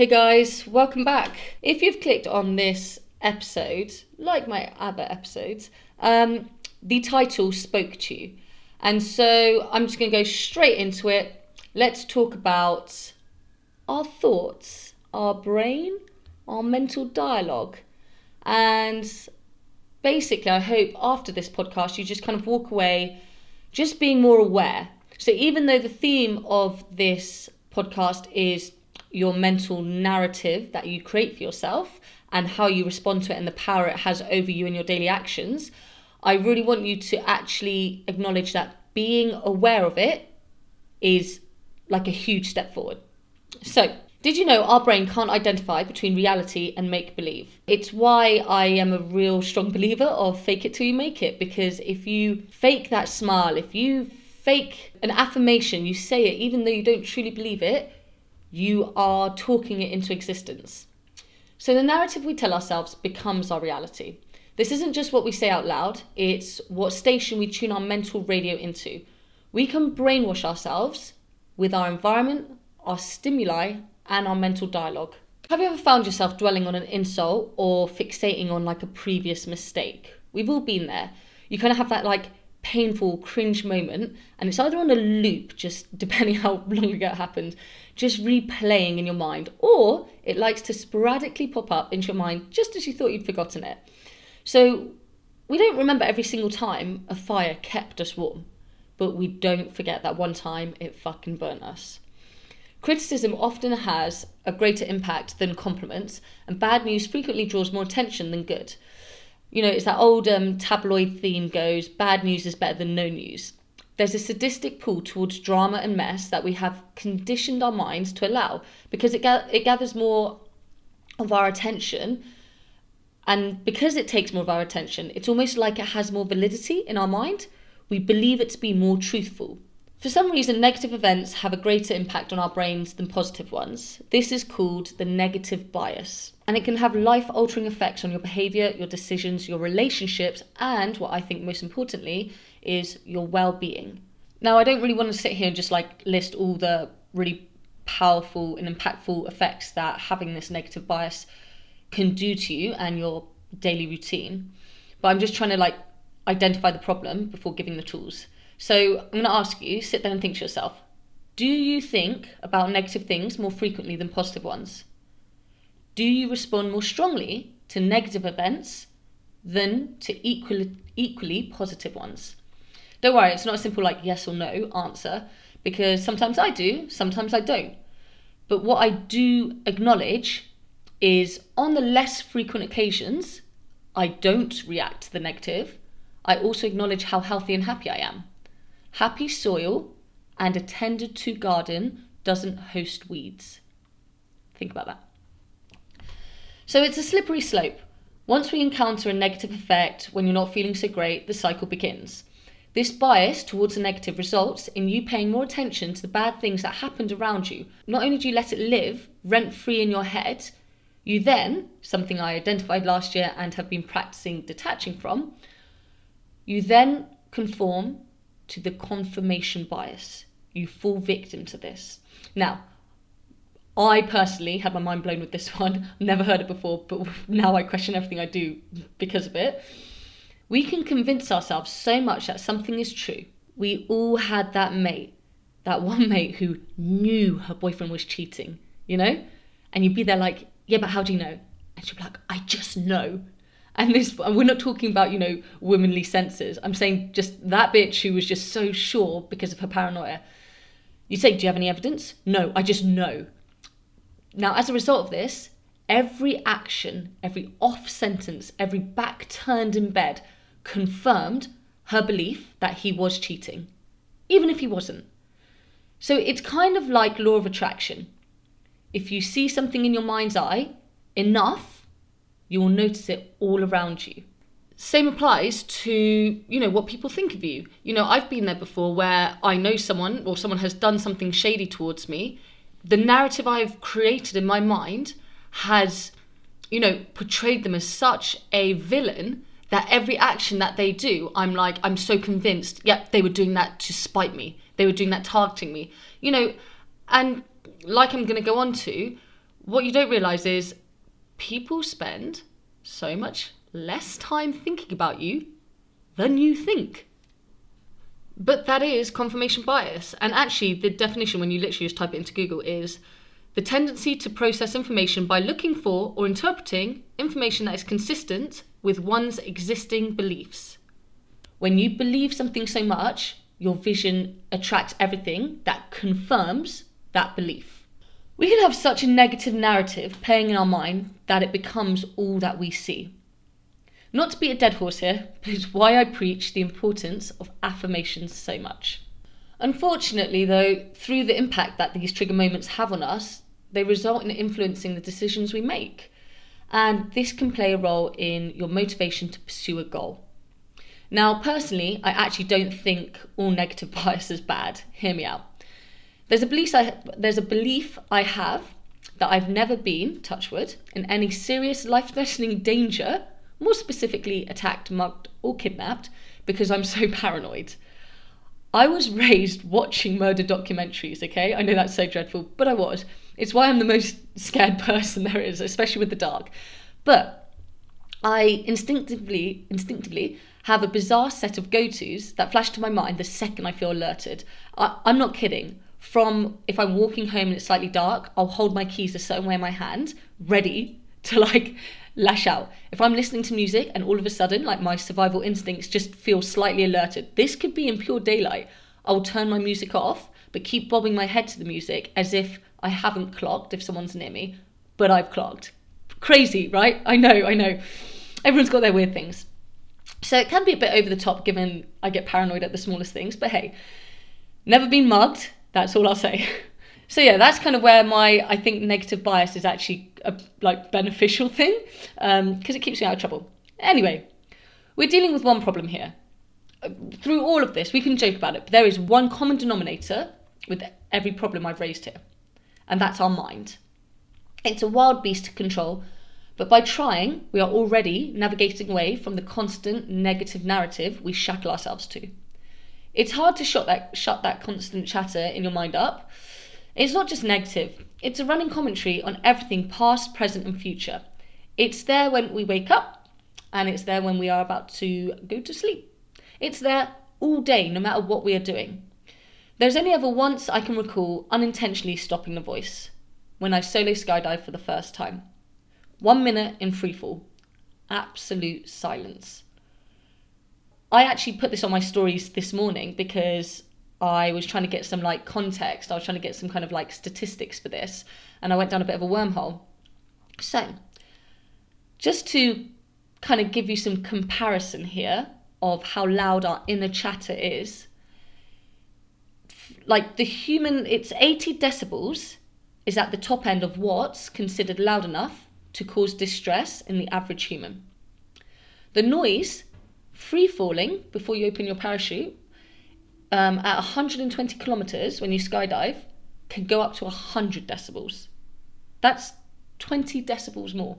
Hey guys, welcome back. If you've clicked on this episode, like my other episodes, um, the title spoke to you. And so I'm just going to go straight into it. Let's talk about our thoughts, our brain, our mental dialogue. And basically, I hope after this podcast, you just kind of walk away just being more aware. So, even though the theme of this podcast is your mental narrative that you create for yourself and how you respond to it and the power it has over you in your daily actions, I really want you to actually acknowledge that being aware of it is like a huge step forward. So, did you know our brain can't identify between reality and make believe? It's why I am a real strong believer of fake it till you make it because if you fake that smile, if you fake an affirmation, you say it even though you don't truly believe it, you are talking it into existence. So the narrative we tell ourselves becomes our reality. This isn't just what we say out loud, it's what station we tune our mental radio into. We can brainwash ourselves with our environment, our stimuli, and our mental dialogue. Have you ever found yourself dwelling on an insult or fixating on like a previous mistake? We've all been there. You kind of have that like painful cringe moment and it's either on a loop just depending how long ago it happened just replaying in your mind or it likes to sporadically pop up into your mind just as you thought you'd forgotten it. So we don't remember every single time a fire kept us warm but we don't forget that one time it fucking burnt us. Criticism often has a greater impact than compliments and bad news frequently draws more attention than good you know, it's that old um, tabloid theme goes, bad news is better than no news. There's a sadistic pull towards drama and mess that we have conditioned our minds to allow because it, ga- it gathers more of our attention. And because it takes more of our attention, it's almost like it has more validity in our mind. We believe it to be more truthful. For some reason, negative events have a greater impact on our brains than positive ones. This is called the negative bias. And it can have life altering effects on your behavior, your decisions, your relationships, and what I think most importantly is your well being. Now, I don't really want to sit here and just like list all the really powerful and impactful effects that having this negative bias can do to you and your daily routine, but I'm just trying to like identify the problem before giving the tools. So I'm going to ask you, sit there and think to yourself do you think about negative things more frequently than positive ones? Do you respond more strongly to negative events than to equally, equally positive ones? Don't worry, it's not a simple like yes or no answer because sometimes I do, sometimes I don't. But what I do acknowledge is on the less frequent occasions, I don't react to the negative. I also acknowledge how healthy and happy I am. Happy soil and a tended to garden doesn't host weeds. Think about that. So it's a slippery slope. Once we encounter a negative effect when you're not feeling so great, the cycle begins. This bias towards a negative results in you paying more attention to the bad things that happened around you. Not only do you let it live rent free in your head, you then, something I identified last year and have been practicing detaching from, you then conform to the confirmation bias. You fall victim to this. Now, I personally had my mind blown with this one. Never heard it before, but now I question everything I do because of it. We can convince ourselves so much that something is true. We all had that mate, that one mate who knew her boyfriend was cheating, you know? And you'd be there like, yeah, but how do you know? And she'd be like, I just know. And this, we're not talking about, you know, womanly senses. I'm saying just that bitch who was just so sure because of her paranoia. You say, Do you have any evidence? No, I just know. Now, as a result of this, every action, every off sentence, every back turned in bed confirmed her belief that he was cheating, even if he wasn't. So it's kind of like law of attraction. If you see something in your mind's eye enough, you will notice it all around you. Same applies to, you know, what people think of you. You know, I've been there before where I know someone or someone has done something shady towards me. The narrative I've created in my mind has, you know, portrayed them as such a villain that every action that they do, I'm like, I'm so convinced, yep, yeah, they were doing that to spite me. They were doing that targeting me. You know, and like I'm going to go on to, what you don't realize is people spend so much less time thinking about you than you think. But that is confirmation bias. And actually, the definition, when you literally just type it into Google, is the tendency to process information by looking for or interpreting information that is consistent with one's existing beliefs. When you believe something so much, your vision attracts everything that confirms that belief. We can have such a negative narrative playing in our mind that it becomes all that we see. Not to beat a dead horse here, but it's why I preach the importance of affirmations so much. Unfortunately, though, through the impact that these trigger moments have on us, they result in influencing the decisions we make. And this can play a role in your motivation to pursue a goal. Now, personally, I actually don't think all negative bias is bad. Hear me out. There's a belief I, there's a belief I have that I've never been, touchwood, in any serious life-threatening danger more specifically attacked, mugged, or kidnapped, because I'm so paranoid. I was raised watching murder documentaries, okay? I know that's so dreadful, but I was. It's why I'm the most scared person there is, especially with the dark. But I instinctively instinctively have a bizarre set of go-tos that flash to my mind the second I feel alerted. I, I'm not kidding. From if I'm walking home and it's slightly dark, I'll hold my keys a certain way in my hand, ready to like lash out. If I'm listening to music and all of a sudden, like my survival instincts just feel slightly alerted, this could be in pure daylight. I'll turn my music off, but keep bobbing my head to the music as if I haven't clocked if someone's near me, but I've clocked. Crazy, right? I know, I know. Everyone's got their weird things. So it can be a bit over the top given I get paranoid at the smallest things, but hey, never been mugged, that's all I'll say. So yeah, that's kind of where my I think negative bias is actually a like beneficial thing because um, it keeps me out of trouble. Anyway, we're dealing with one problem here. Through all of this, we can joke about it, but there is one common denominator with every problem I've raised here, and that's our mind. It's a wild beast to control, but by trying, we are already navigating away from the constant negative narrative we shackle ourselves to. It's hard to shut that, shut that constant chatter in your mind up, it's not just negative, it's a running commentary on everything past, present, and future. It's there when we wake up, and it's there when we are about to go to sleep. It's there all day, no matter what we are doing. There's only ever once I can recall unintentionally stopping the voice when I solo skydived for the first time. One minute in freefall, absolute silence. I actually put this on my stories this morning because I was trying to get some like context. I was trying to get some kind of like statistics for this, and I went down a bit of a wormhole. So, just to kind of give you some comparison here of how loud our inner chatter is, like the human, it's 80 decibels is at the top end of what's considered loud enough to cause distress in the average human. The noise, free falling before you open your parachute, um, at 120 kilometers when you skydive can go up to 100 decibels. That's 20 decibels more.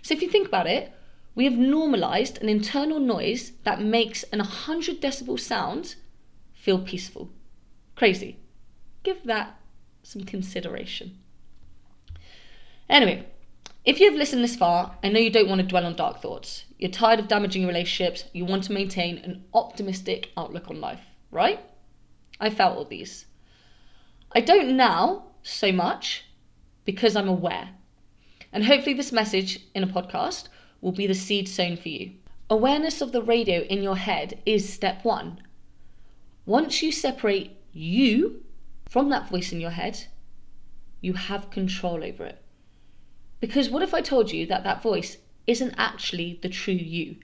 So if you think about it, we have normalized an internal noise that makes an 100 decibel sound feel peaceful. Crazy. Give that some consideration. Anyway, if you've listened this far, I know you don't want to dwell on dark thoughts. You're tired of damaging relationships, you want to maintain an optimistic outlook on life right? I felt all these. I don't now so much because I'm aware. And hopefully, this message in a podcast will be the seed sown for you. Awareness of the radio in your head is step one. Once you separate you from that voice in your head, you have control over it. Because what if I told you that that voice isn't actually the true you?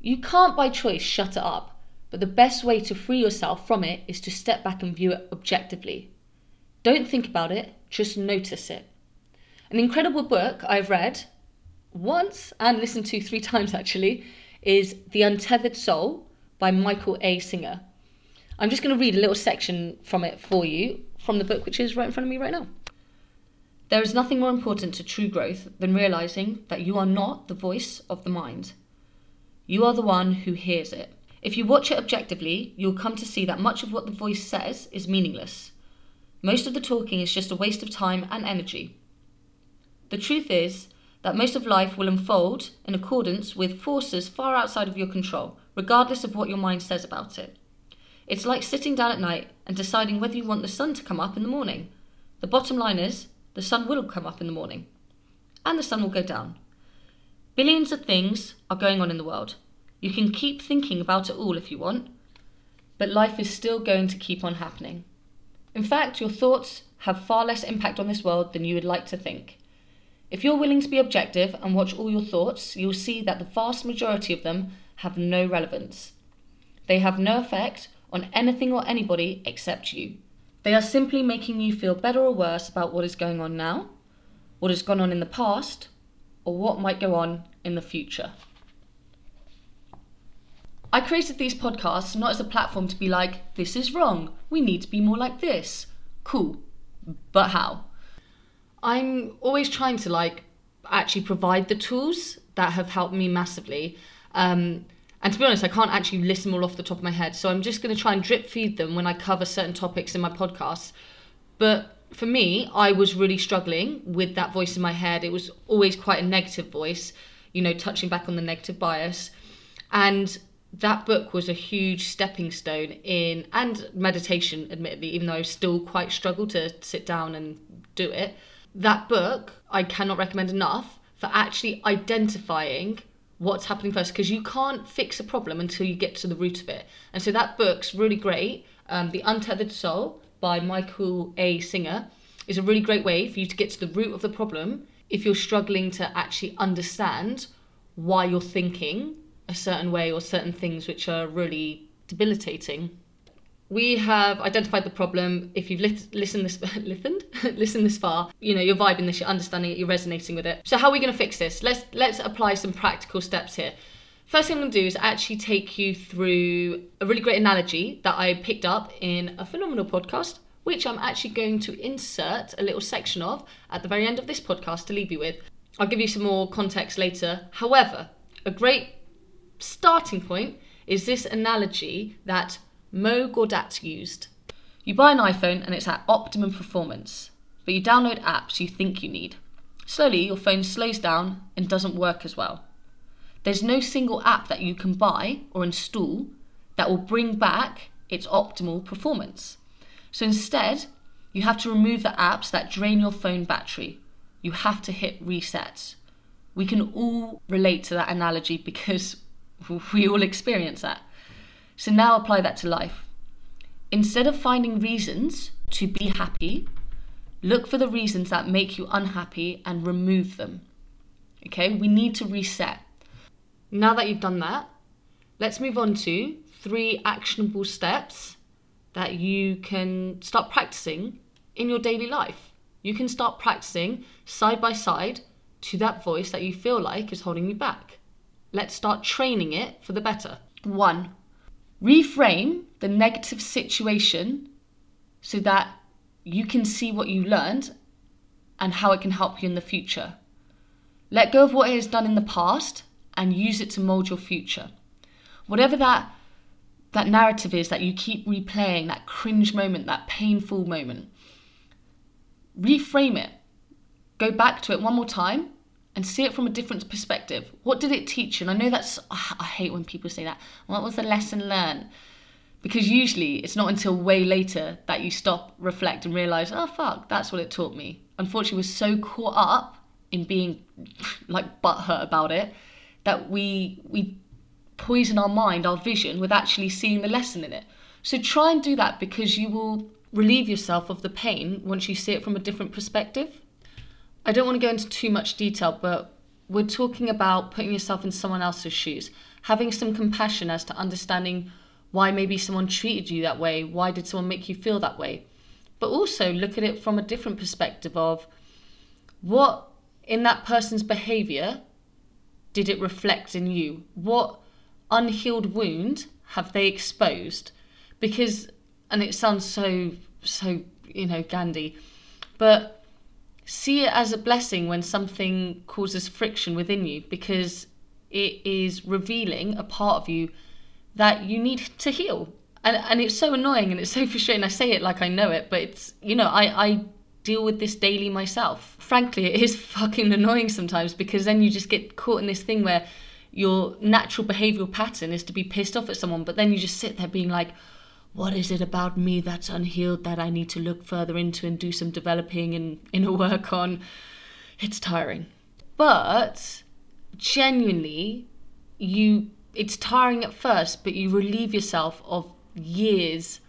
You can't by choice shut it up but the best way to free yourself from it is to step back and view it objectively. Don't think about it, just notice it. An incredible book I've read once and listened to three times actually is The Untethered Soul by Michael A. Singer. I'm just going to read a little section from it for you from the book, which is right in front of me right now. There is nothing more important to true growth than realizing that you are not the voice of the mind. You are the one who hears it. If you watch it objectively, you'll come to see that much of what the voice says is meaningless. Most of the talking is just a waste of time and energy. The truth is that most of life will unfold in accordance with forces far outside of your control, regardless of what your mind says about it. It's like sitting down at night and deciding whether you want the sun to come up in the morning. The bottom line is the sun will come up in the morning, and the sun will go down. Billions of things are going on in the world. You can keep thinking about it all if you want, but life is still going to keep on happening. In fact, your thoughts have far less impact on this world than you would like to think. If you're willing to be objective and watch all your thoughts, you'll see that the vast majority of them have no relevance. They have no effect on anything or anybody except you. They are simply making you feel better or worse about what is going on now, what has gone on in the past, or what might go on in the future. I created these podcasts not as a platform to be like, this is wrong, we need to be more like this. Cool, but how? I'm always trying to like actually provide the tools that have helped me massively. Um, and to be honest, I can't actually list them all off the top of my head. So I'm just going to try and drip feed them when I cover certain topics in my podcasts. But for me, I was really struggling with that voice in my head. It was always quite a negative voice, you know, touching back on the negative bias. And that book was a huge stepping stone in, and meditation, admittedly, even though I still quite struggle to sit down and do it that book I cannot recommend enough for actually identifying what's happening first because you can't fix a problem until you get to the root of it. And so that book's really great. Um, the Untethered Soul by Michael A. Singer is a really great way for you to get to the root of the problem if you're struggling to actually understand why you're thinking a certain way or certain things which are really debilitating we have identified the problem. If you've lit- listened this listened listened this far, you know you're vibing this, you're understanding it, you're resonating with it. So how are we going to fix this? Let's let's apply some practical steps here. First thing I'm going to do is actually take you through a really great analogy that I picked up in a phenomenal podcast, which I'm actually going to insert a little section of at the very end of this podcast to leave you with. I'll give you some more context later. However, a great starting point is this analogy that Mo Gawdat used. You buy an iPhone and it's at optimum performance, but you download apps you think you need. Slowly, your phone slows down and doesn't work as well. There's no single app that you can buy or install that will bring back its optimal performance. So instead, you have to remove the apps that drain your phone battery. You have to hit reset. We can all relate to that analogy because we all experience that. So now apply that to life. Instead of finding reasons to be happy, look for the reasons that make you unhappy and remove them. Okay, we need to reset. Now that you've done that, let's move on to three actionable steps that you can start practicing in your daily life. You can start practicing side by side to that voice that you feel like is holding you back. Let's start training it for the better. One, reframe the negative situation so that you can see what you learned and how it can help you in the future. Let go of what it has done in the past and use it to mold your future. Whatever that that narrative is that you keep replaying, that cringe moment, that painful moment, reframe it. Go back to it one more time and see it from a different perspective. What did it teach you? And I know that's, ah, I hate when people say that. What was the lesson learned? Because usually it's not until way later that you stop, reflect, and realize, oh fuck, that's what it taught me. Unfortunately, we're so caught up in being like butthurt about it that we we poison our mind, our vision, with actually seeing the lesson in it. So try and do that because you will relieve yourself of the pain once you see it from a different perspective. I don't want to go into too much detail, but we're talking about putting yourself in someone else's shoes, having some compassion as to understanding why maybe someone treated you that way, why did someone make you feel that way. But also look at it from a different perspective of what in that person's behavior did it reflect in you? What unhealed wound have they exposed? Because, and it sounds so, so, you know, Gandhi, but see it as a blessing when something causes friction within you because it is revealing a part of you that you need to heal. And, and it's so annoying and it's so frustrating. I say it like I know it, but it's, you know, I, I deal with this daily myself. Frankly, it is fucking annoying sometimes because then you just get caught in this thing where your natural behavioral pattern is to be pissed off at someone, but then you just sit there being like, what is it about me that's unhealed that I need to look further into and do some developing and inner work on? It's tiring. But genuinely, you it's tiring at first, but you relieve yourself of years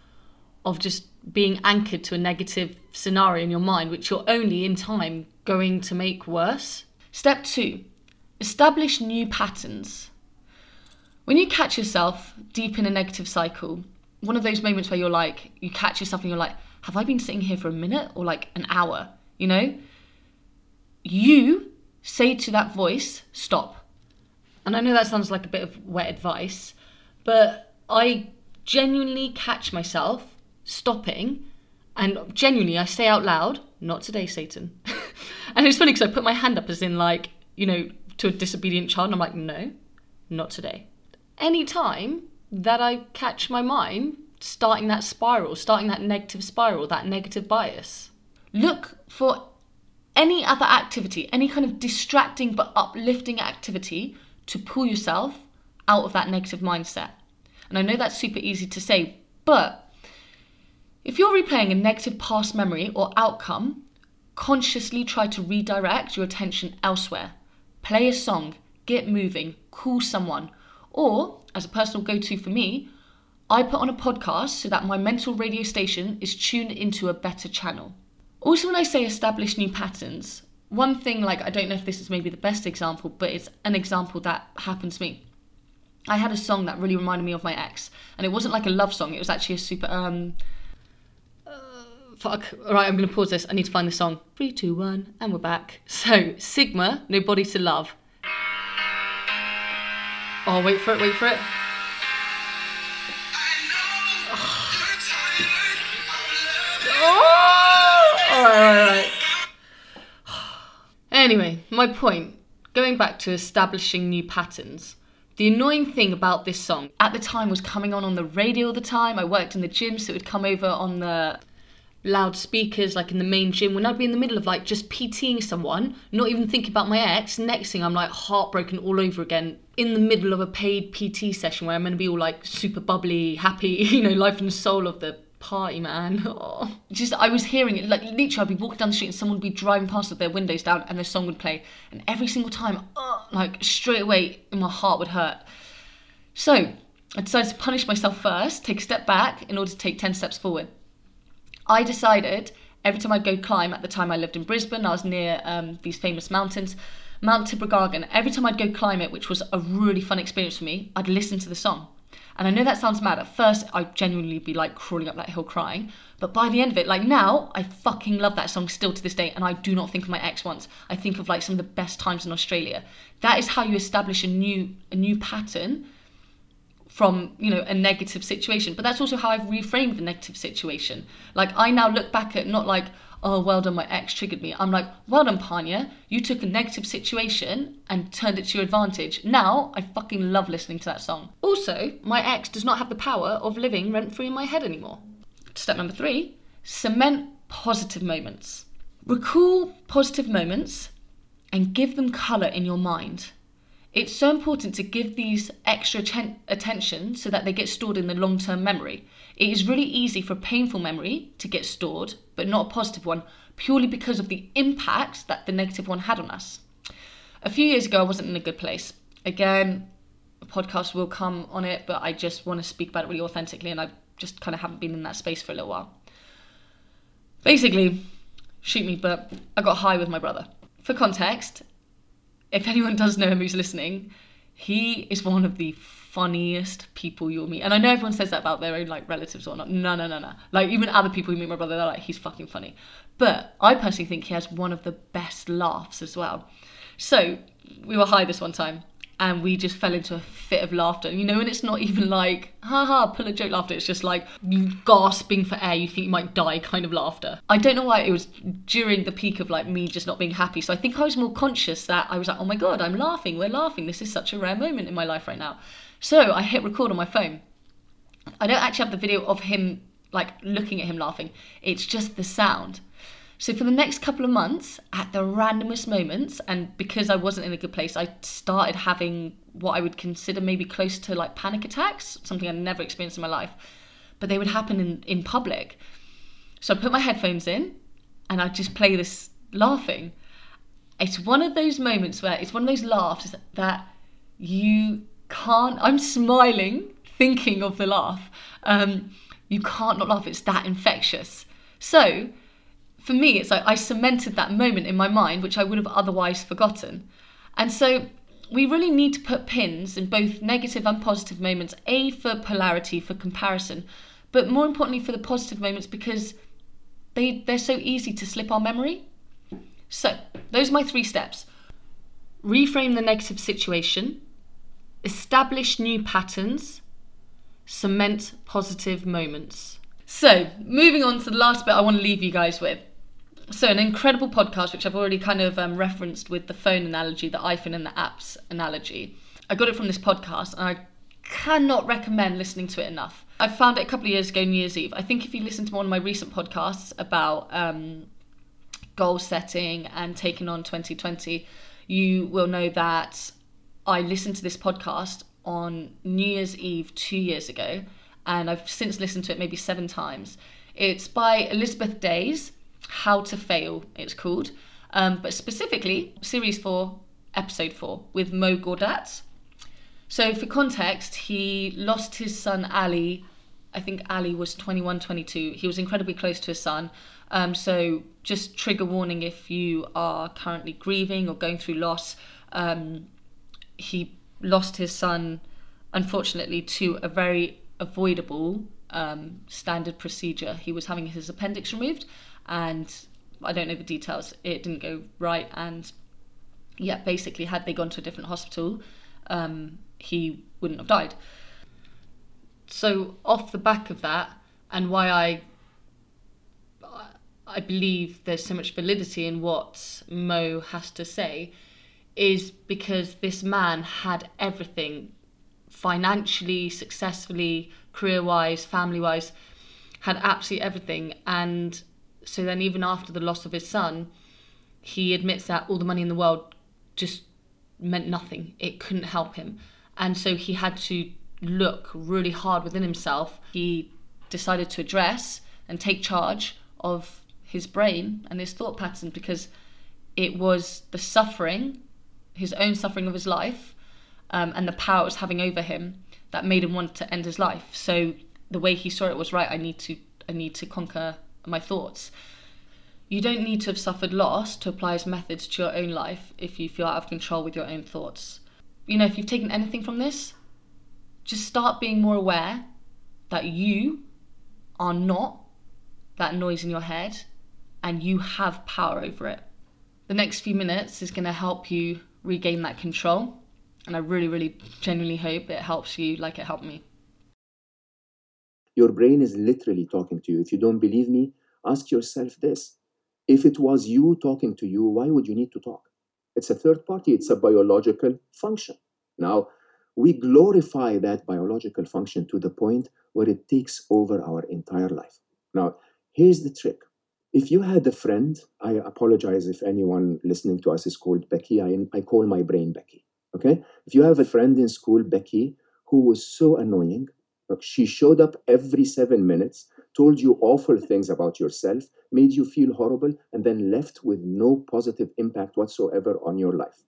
of just being anchored to a negative scenario in your mind, which you're only in time going to make worse. Step two, establish new patterns. When you catch yourself deep in a negative cycle, one of those moments where you're like, you catch yourself and you're like, have I been sitting here for a minute or like an hour? You know? You say to that voice, stop. And I know that sounds like a bit of wet advice, but I genuinely catch myself stopping and genuinely I say out loud, not today, Satan. and it's funny because I put my hand up as in like, you know, to a disobedient child, and I'm like, no, not today. Any time that I catch my mind starting that spiral, starting that negative spiral, that negative bias, look for any other activity, any kind of distracting but uplifting activity to pull yourself out of that negative mindset. And I know that's super easy to say, but if you're replaying a negative past memory or outcome, consciously try to redirect your attention elsewhere. Play a song, get moving, call someone, or, as a personal go to for me, I put on a podcast so that my mental radio station is tuned into a better channel. Also, when I say establish new patterns, one thing, like, I don't know if this is maybe the best example, but it's an example that happened to me. I had a song that really reminded me of my ex, and it wasn't like a love song, it was actually a super, um, fuck. All right, I'm going to pause this. I need to find the song. Three, two, one, and we're back. So, Sigma, Nobody to Love. Oh, wait for it, wait for it. Oh! All right, all right, all right. Anyway, my point. Going back to establishing new patterns. The annoying thing about this song at the time was coming on on the radio all the time. I worked in the gym, so it would come over on the loudspeakers like in the main gym when I'd be in the middle of like just PTing someone, not even thinking about my ex, next thing I'm like heartbroken all over again in the middle of a paid PT session where I'm gonna be all like super bubbly, happy, you know, life and soul of the party, man. Oh. Just I was hearing it like literally I'd be walking down the street and someone would be driving past with their windows down and their song would play and every single time, oh, like straight away my heart would hurt. So I decided to punish myself first, take a step back in order to take 10 steps forward. I decided every time I'd go climb, at the time I lived in Brisbane, I was near um, these famous mountains, Mount Tibrogargan. Every time I'd go climb it, which was a really fun experience for me, I'd listen to the song. And I know that sounds mad. At first, I'd genuinely be like crawling up that hill crying. But by the end of it, like now, I fucking love that song still to this day. And I do not think of my ex once. I think of like some of the best times in Australia. That is how you establish a new a new pattern from you know a negative situation. But that's also how i've reframed the negative situation. Like i now look back at not like oh well done my ex triggered me. I'm like well done panya. You took a negative situation and turned it to your advantage. Now i fucking love listening to that song. Also my ex does not have the power of living rent free in my head anymore. Step number three cement positive moments. Recall positive moments and give them colour in your mind it's so important to give these extra attention so that they get stored in the long term memory. It is really easy for painful memory to get stored, but not a positive one, purely because of the impact that the negative one had on us. A few years ago, I wasn't in a good place. Again, a podcast will come on it, but I just want to speak about it really authentically, and I just kind of haven't been in that space for a little while. Basically, shoot me, but I got high with my brother. For context, if anyone does know him who's listening, he is one of the funniest people you'll meet. And I know everyone says that about their own like relatives or not. No, no, no, no. Like even other people who meet my brother, they're like, he's fucking funny. But I personally think he has one of the best laughs as well. So we were high this one time and we just fell into a fit of laughter. You know, and it's not even like, haha, pull a joke laughter. It's just like you gasping for air, you think you might die kind of laughter. I don't know why it was during the peak of like me just not being happy. So I think I was more conscious that I was like, oh my God, I'm laughing, we're laughing. This is such a rare moment in my life right now. So I hit record on my phone. I don't actually have the video of him like looking at him laughing, it's just the sound. So for the next couple of months, at the randomest moments, and because I wasn't in a good place, I started having what I would consider maybe close to like panic attacks, something I'd never experienced in my life. But they would happen in, in public. So I put my headphones in and I just play this laughing. It's one of those moments where it's one of those laughs that you can't, I'm smiling thinking of the laugh. Um, you can't not laugh, it's that infectious. So for me, it's like I cemented that moment in my mind, which I would have otherwise forgotten. And so we really need to put pins in both negative and positive moments, A, for polarity, for comparison, but more importantly, for the positive moments because they, they're so easy to slip our memory. So, those are my three steps reframe the negative situation, establish new patterns, cement positive moments. So, moving on to the last bit I want to leave you guys with so an incredible podcast which i've already kind of um, referenced with the phone analogy the iphone and the apps analogy. I got it from this podcast and i cannot recommend listening to it enough. I found it a couple of years ago new year's eve. I think if you listen to one of my recent podcasts about um, goal setting and taking on 2020 you will know that i listened to this podcast on new year's eve two years ago and i've since listened to it maybe seven times. It's by Elizabeth Day's how to Fail, it's called. Um, but specifically, Series 4, Episode 4, with Mo Gawdat. So, for context, he lost his son Ali. I think Ali was 21, 22. He was incredibly close to his son. Um, so, just trigger warning if you are currently grieving or going through loss. Um, he lost his son, unfortunately, to a very avoidable um, standard procedure. He was having his appendix removed, and I don't know the details. It didn't go right, and yeah, basically, had they gone to a different hospital, um, he wouldn't have died. So off the back of that, and why I I believe there's so much validity in what Mo has to say, is because this man had everything financially, successfully, career wise, family wise, had absolutely everything. And so then even after the loss of his son, he admits that all the money in the world just meant nothing. It couldn't help him. And so he had to look really hard within himself. He decided to address and take charge of his brain and his thought patterns because it was the suffering, his own suffering of his life, um, and the power it was having over him that made him want to end his life. So the way he saw it was right. I need to I need to conquer my thoughts. You don't need to have suffered loss to apply his methods to your own life if you feel out of control with your own thoughts. You know, if you've taken anything from this, just start being more aware that you are not that noise in your head and you have power over it. The next few minutes is going to help you regain that control. And I really, really genuinely hope it helps you like it helped me. Your brain is literally talking to you. If you don't believe me, ask yourself this. If it was you talking to you, why would you need to talk? It's a third party, it's a biological function. Now, we glorify that biological function to the point where it takes over our entire life. Now, here's the trick. If you had a friend, I apologize if anyone listening to us is called Becky. I, I call my brain Becky. Okay? If you have a friend in school, Becky, who was so annoying, she showed up every seven minutes, told you awful things about yourself, made you feel horrible, and then left with no positive impact whatsoever on your life.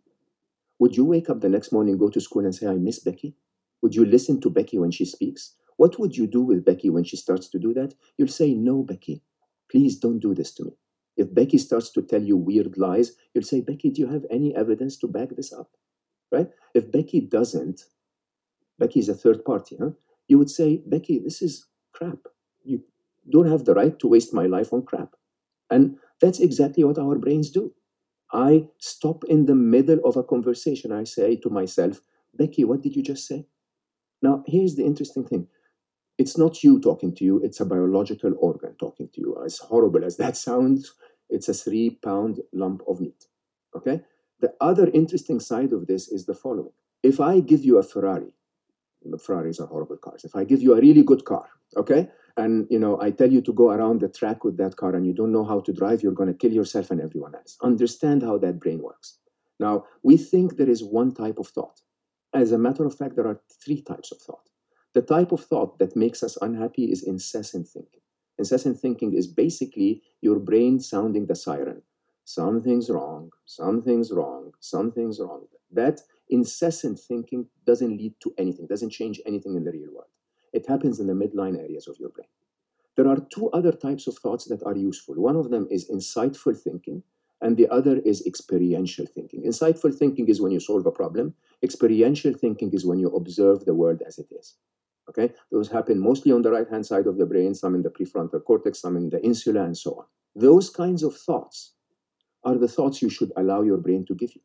Would you wake up the next morning, go to school, and say, I miss Becky? Would you listen to Becky when she speaks? What would you do with Becky when she starts to do that? You'll say, No, Becky, please don't do this to me. If Becky starts to tell you weird lies, you'll say, Becky, do you have any evidence to back this up? Right? If Becky doesn't, Becky is a third party, huh? You would say, Becky, this is crap. You don't have the right to waste my life on crap. And that's exactly what our brains do. I stop in the middle of a conversation. I say to myself, Becky, what did you just say? Now, here's the interesting thing it's not you talking to you, it's a biological organ talking to you. As horrible as that sounds, it's a three pound lump of meat. Okay? The other interesting side of this is the following if I give you a Ferrari Ferraris are horrible cars. If I give you a really good car, okay, and you know i tell you to go around the track with that car and you don't know how to drive you're going to kill yourself and everyone else. Understand how that brain works. Now we think there is one type of thought. As a matter of fact there are three types of thought. The type of thought that makes us unhappy is incessant thinking. Incessant thinking is basically your brain sounding the siren. Something's wrong something's wrong something's wrong. That incessant thinking doesn't lead to anything doesn't change anything in the real world it happens in the midline areas of your brain. There are two other types of thoughts that are useful. One of them is insightful thinking, and the other is experiential thinking. Insightful thinking is when you solve a problem, experiential thinking is when you observe the world as it is. Okay? Those happen mostly on the right hand side of the brain, some in the prefrontal cortex, some in the insula, and so on. Those kinds of thoughts are the thoughts you should allow your brain to give you.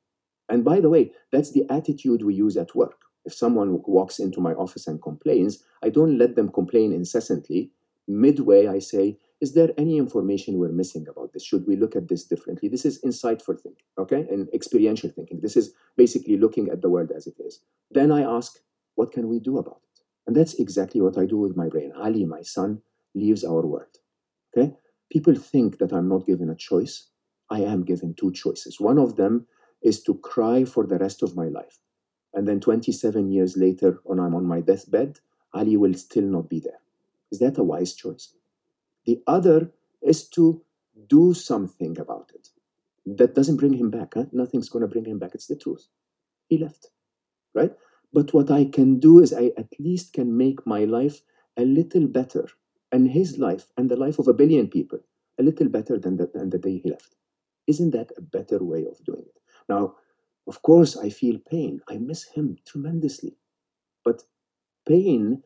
And by the way, that's the attitude we use at work. If someone walks into my office and complains, I don't let them complain incessantly. Midway, I say, is there any information we're missing about this? Should we look at this differently? This is insightful thinking, okay? And experiential thinking. This is basically looking at the world as it is. Then I ask, what can we do about it? And that's exactly what I do with my brain. Ali, my son, leaves our world. Okay? People think that I'm not given a choice. I am given two choices. One of them is to cry for the rest of my life. And then 27 years later, when I'm on my deathbed, Ali will still not be there. Is that a wise choice? The other is to do something about it. That doesn't bring him back. Huh? Nothing's going to bring him back. It's the truth. He left, right? But what I can do is I at least can make my life a little better and his life and the life of a billion people a little better than the, than the day he left. Isn't that a better way of doing it? Now, of course, I feel pain. I miss him tremendously. But pain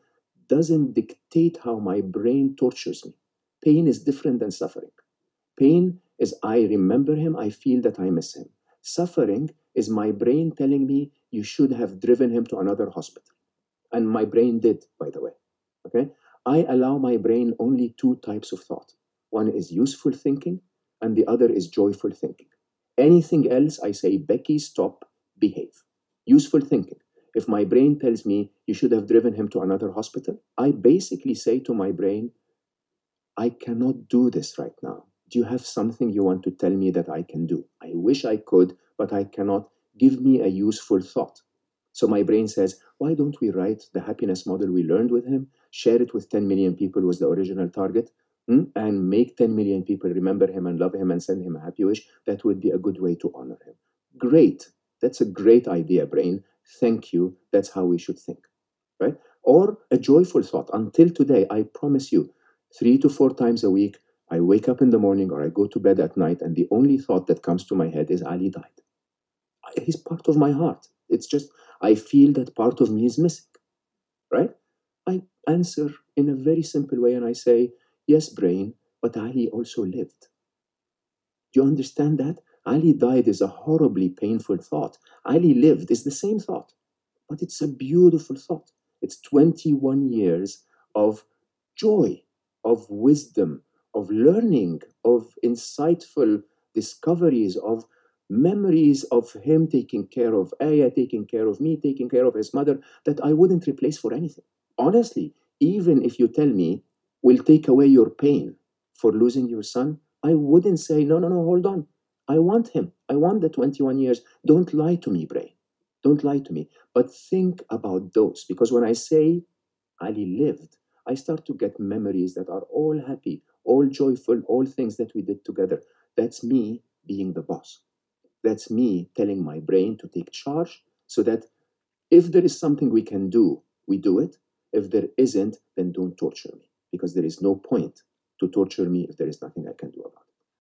doesn't dictate how my brain tortures me. Pain is different than suffering. Pain is I remember him, I feel that I miss him. Suffering is my brain telling me you should have driven him to another hospital. And my brain did, by the way. Okay? I allow my brain only two types of thought. One is useful thinking, and the other is joyful thinking. Anything else, I say, Becky, stop, behave. Useful thinking. If my brain tells me you should have driven him to another hospital, I basically say to my brain, I cannot do this right now. Do you have something you want to tell me that I can do? I wish I could, but I cannot. Give me a useful thought. So my brain says, why don't we write the happiness model we learned with him, share it with 10 million people was the original target? Hmm? and make 10 million people remember him and love him and send him a happy wish, that would be a good way to honor him. Great. That's a great idea, brain. Thank you. That's how we should think. Right? Or a joyful thought. Until today, I promise you, three to four times a week, I wake up in the morning or I go to bed at night, and the only thought that comes to my head is Ali died. He's part of my heart. It's just, I feel that part of me is missing. Right? I answer in a very simple way and I say, Yes, brain, but Ali also lived. Do you understand that? Ali died is a horribly painful thought. Ali lived is the same thought, but it's a beautiful thought. It's 21 years of joy, of wisdom, of learning, of insightful discoveries, of memories of him taking care of Aya, taking care of me, taking care of his mother, that I wouldn't replace for anything. Honestly, even if you tell me will take away your pain for losing your son, I wouldn't say, no, no, no, hold on. I want him. I want the 21 years. Don't lie to me, Bray. Don't lie to me. But think about those. Because when I say Ali lived, I start to get memories that are all happy, all joyful, all things that we did together. That's me being the boss. That's me telling my brain to take charge so that if there is something we can do, we do it. If there isn't, then don't torture me because there is no point to torture me if there is nothing I can do about it.